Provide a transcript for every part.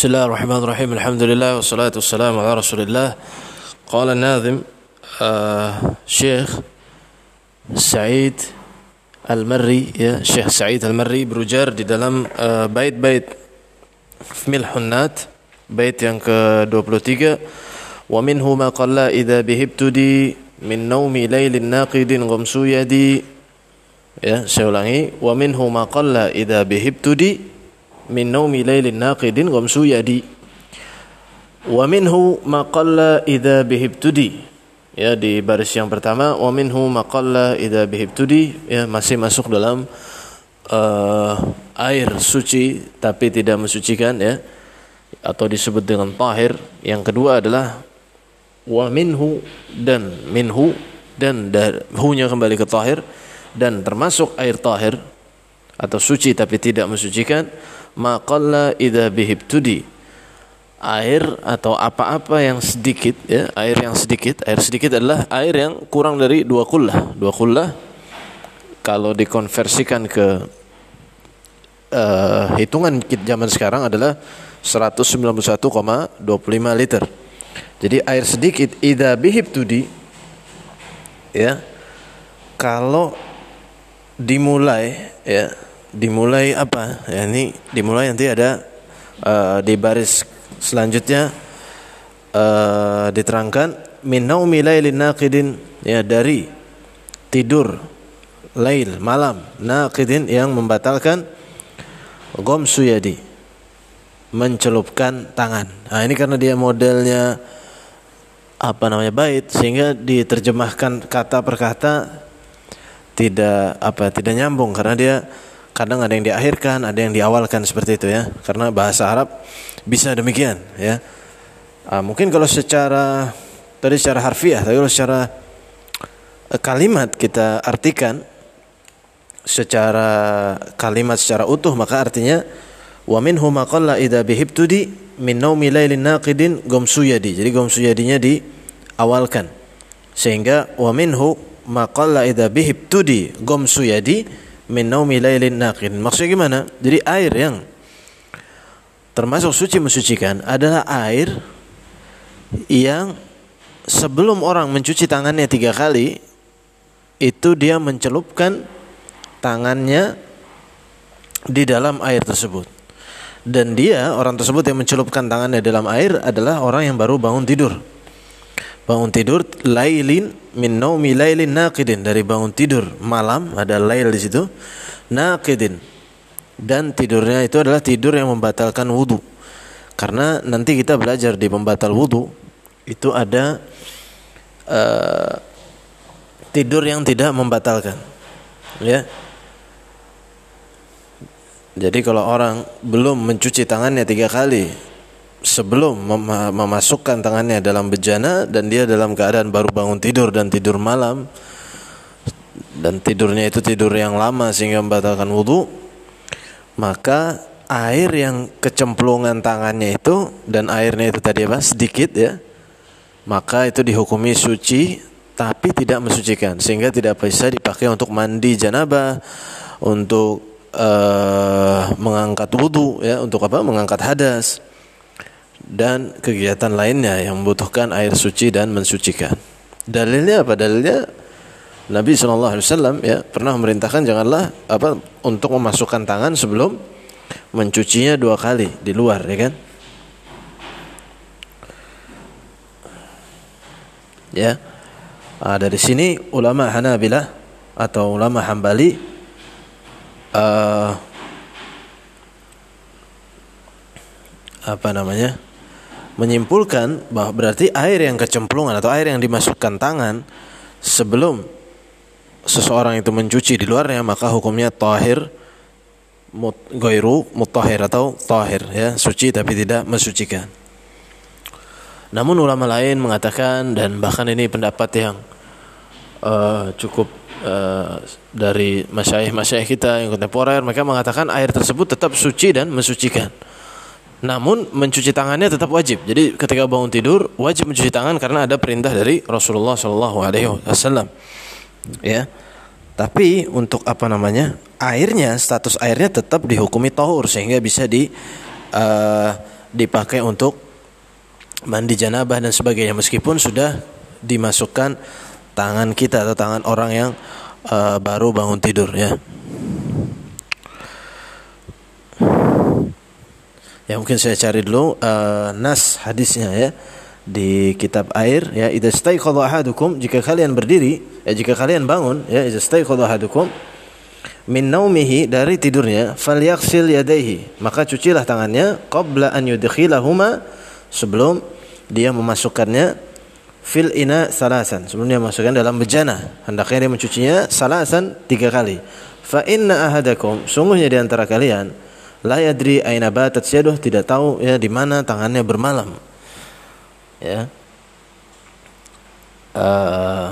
بسم الله الرحمن الرحيم الحمد لله والصلاة والسلام على رسول الله قال الناظم الشيخ سعيد المري يا شيخ سعيد المري برجر دي دلم بيت بيت في ملحنات بيت ينك دوبلوتيكا ومنه ما قال إذا بهبت دي من نوم ليل ناقد غمس يدي يا ومنه ما قال إذا بهبت دي min naumi lailin naqidin ghamsu yadi. Wa minhu ma qalla idza bihibtudi. Ya di baris yang pertama wa minhu ma qalla idza bihibtudi. Ya masih masuk dalam uh, air suci tapi tidak mensucikan ya. Atau disebut dengan tahir. Yang kedua adalah wa minhu dan minhu dan hunya kembali ke tahir. Dan termasuk air tahir atau suci tapi tidak mensucikan maqalla idza bihibtudi. Air atau apa-apa yang sedikit ya air yang sedikit. Air sedikit adalah air yang kurang dari dua kullah. Dua kullah kalau dikonversikan ke uh, hitungan zaman sekarang adalah 191,25 liter. Jadi air sedikit idza bihibtudi ya kalau dimulai ya dimulai apa ya ini dimulai nanti ada uh, di baris selanjutnya uh, diterangkan min naumi lailin naqidin ya dari tidur lail malam naqidin yang membatalkan gom suyadi mencelupkan tangan. Nah, ini karena dia modelnya apa namanya bait sehingga diterjemahkan kata per kata tidak apa tidak nyambung karena dia kadang ada yang diakhirkan, ada yang diawalkan seperti itu ya. Karena bahasa Arab bisa demikian ya. Uh, mungkin kalau secara tadi secara harfiah, tapi kalau secara uh, kalimat kita artikan secara kalimat secara utuh maka artinya wa minhu ma qalla idza bihibtudi min naumi lailin naqidin gomsuyadi. Jadi gomsuyadinya diawalkan. Sehingga wa minhu ma qalla idza bihibtudi gomsuyadi min naumi lailin naqin. Maksudnya gimana? Jadi air yang termasuk suci mensucikan adalah air yang sebelum orang mencuci tangannya tiga kali itu dia mencelupkan tangannya di dalam air tersebut. Dan dia orang tersebut yang mencelupkan tangannya dalam air adalah orang yang baru bangun tidur. Bangun tidur lailin min naumi lailin naqidin dari bangun tidur malam ada lail di situ naqidin dan tidurnya itu adalah tidur yang membatalkan wudu. Karena nanti kita belajar di pembatal wudu itu ada uh, tidur yang tidak membatalkan. Ya. Jadi kalau orang belum mencuci tangannya tiga kali sebelum mem memasukkan tangannya dalam bejana dan dia dalam keadaan baru bangun tidur dan tidur malam. Dan tidurnya itu tidur yang lama sehingga membatalkan wudhu maka air yang kecemplungan tangannya itu dan airnya itu tadi apa? Sedikit ya. Maka itu dihukumi suci tapi tidak mensucikan. Sehingga tidak bisa dipakai untuk mandi janabah untuk uh, mengangkat wudhu ya untuk apa? Mengangkat hadas dan kegiatan lainnya yang membutuhkan air suci dan mensucikan. Dalilnya apa? Dalilnya Nabi Shallallahu Alaihi Wasallam ya pernah memerintahkan janganlah apa untuk memasukkan tangan sebelum mencucinya dua kali di luar ya kan? Ya. Nah, dari sini ulama Hanabilah atau ulama Hambali uh, apa namanya menyimpulkan bahwa berarti air yang kecemplungan atau air yang dimasukkan tangan sebelum seseorang itu mencuci di luarnya maka hukumnya tahir mut, goiru mutahir atau tahir ya suci tapi tidak mensucikan. Namun ulama lain mengatakan dan bahkan ini pendapat yang uh, cukup uh, dari masyayikh-masyayikh kita yang kontemporer mereka mengatakan air tersebut tetap suci dan mensucikan. Namun mencuci tangannya tetap wajib. Jadi ketika bangun tidur wajib mencuci tangan karena ada perintah dari Rasulullah Shallallahu Alaihi Wasallam. Ya. Tapi untuk apa namanya airnya status airnya tetap dihukumi tohur sehingga bisa di uh, dipakai untuk mandi janabah dan sebagainya meskipun sudah dimasukkan tangan kita atau tangan orang yang uh, baru bangun tidur ya. Ya mungkin saya cari dulu uh, nas hadisnya ya di kitab air. Ya idza staiqadha ahadukum jika kalian berdiri ya jika kalian bangun ya idza staiqadha ahadukum min naumihi dari tidurnya falyaghsil yadayhi maka cucilah tangannya qabla an yudkhilahuma sebelum dia memasukkannya fil ina salasan sebelum dia masukkan dalam bejana. Hendaknya dia mencucinya salasan tiga kali. Fa inna ahadakum sungguhnya di antara kalian la yadri aina batat yaduh tidak tahu ya di mana tangannya bermalam ya uh,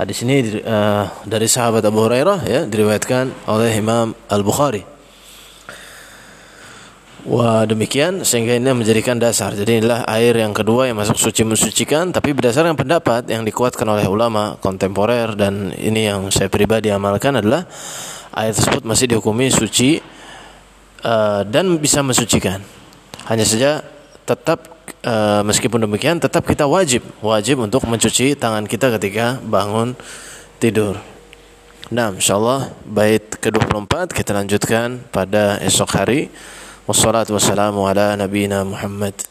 hadis ini uh, dari sahabat Abu Hurairah ya diriwayatkan oleh Imam Al Bukhari Wah demikian sehingga ini menjadikan dasar. Jadi inilah air yang kedua yang masuk suci mensucikan. Tapi berdasarkan pendapat yang dikuatkan oleh ulama kontemporer dan ini yang saya pribadi amalkan adalah air tersebut masih dihukumi suci uh, dan bisa mensucikan. Hanya saja tetap uh, meskipun demikian tetap kita wajib wajib untuk mencuci tangan kita ketika bangun tidur. Nah, insyaallah bait ke-24 kita lanjutkan pada esok hari. Wassalatu wassalamu ala Muhammad.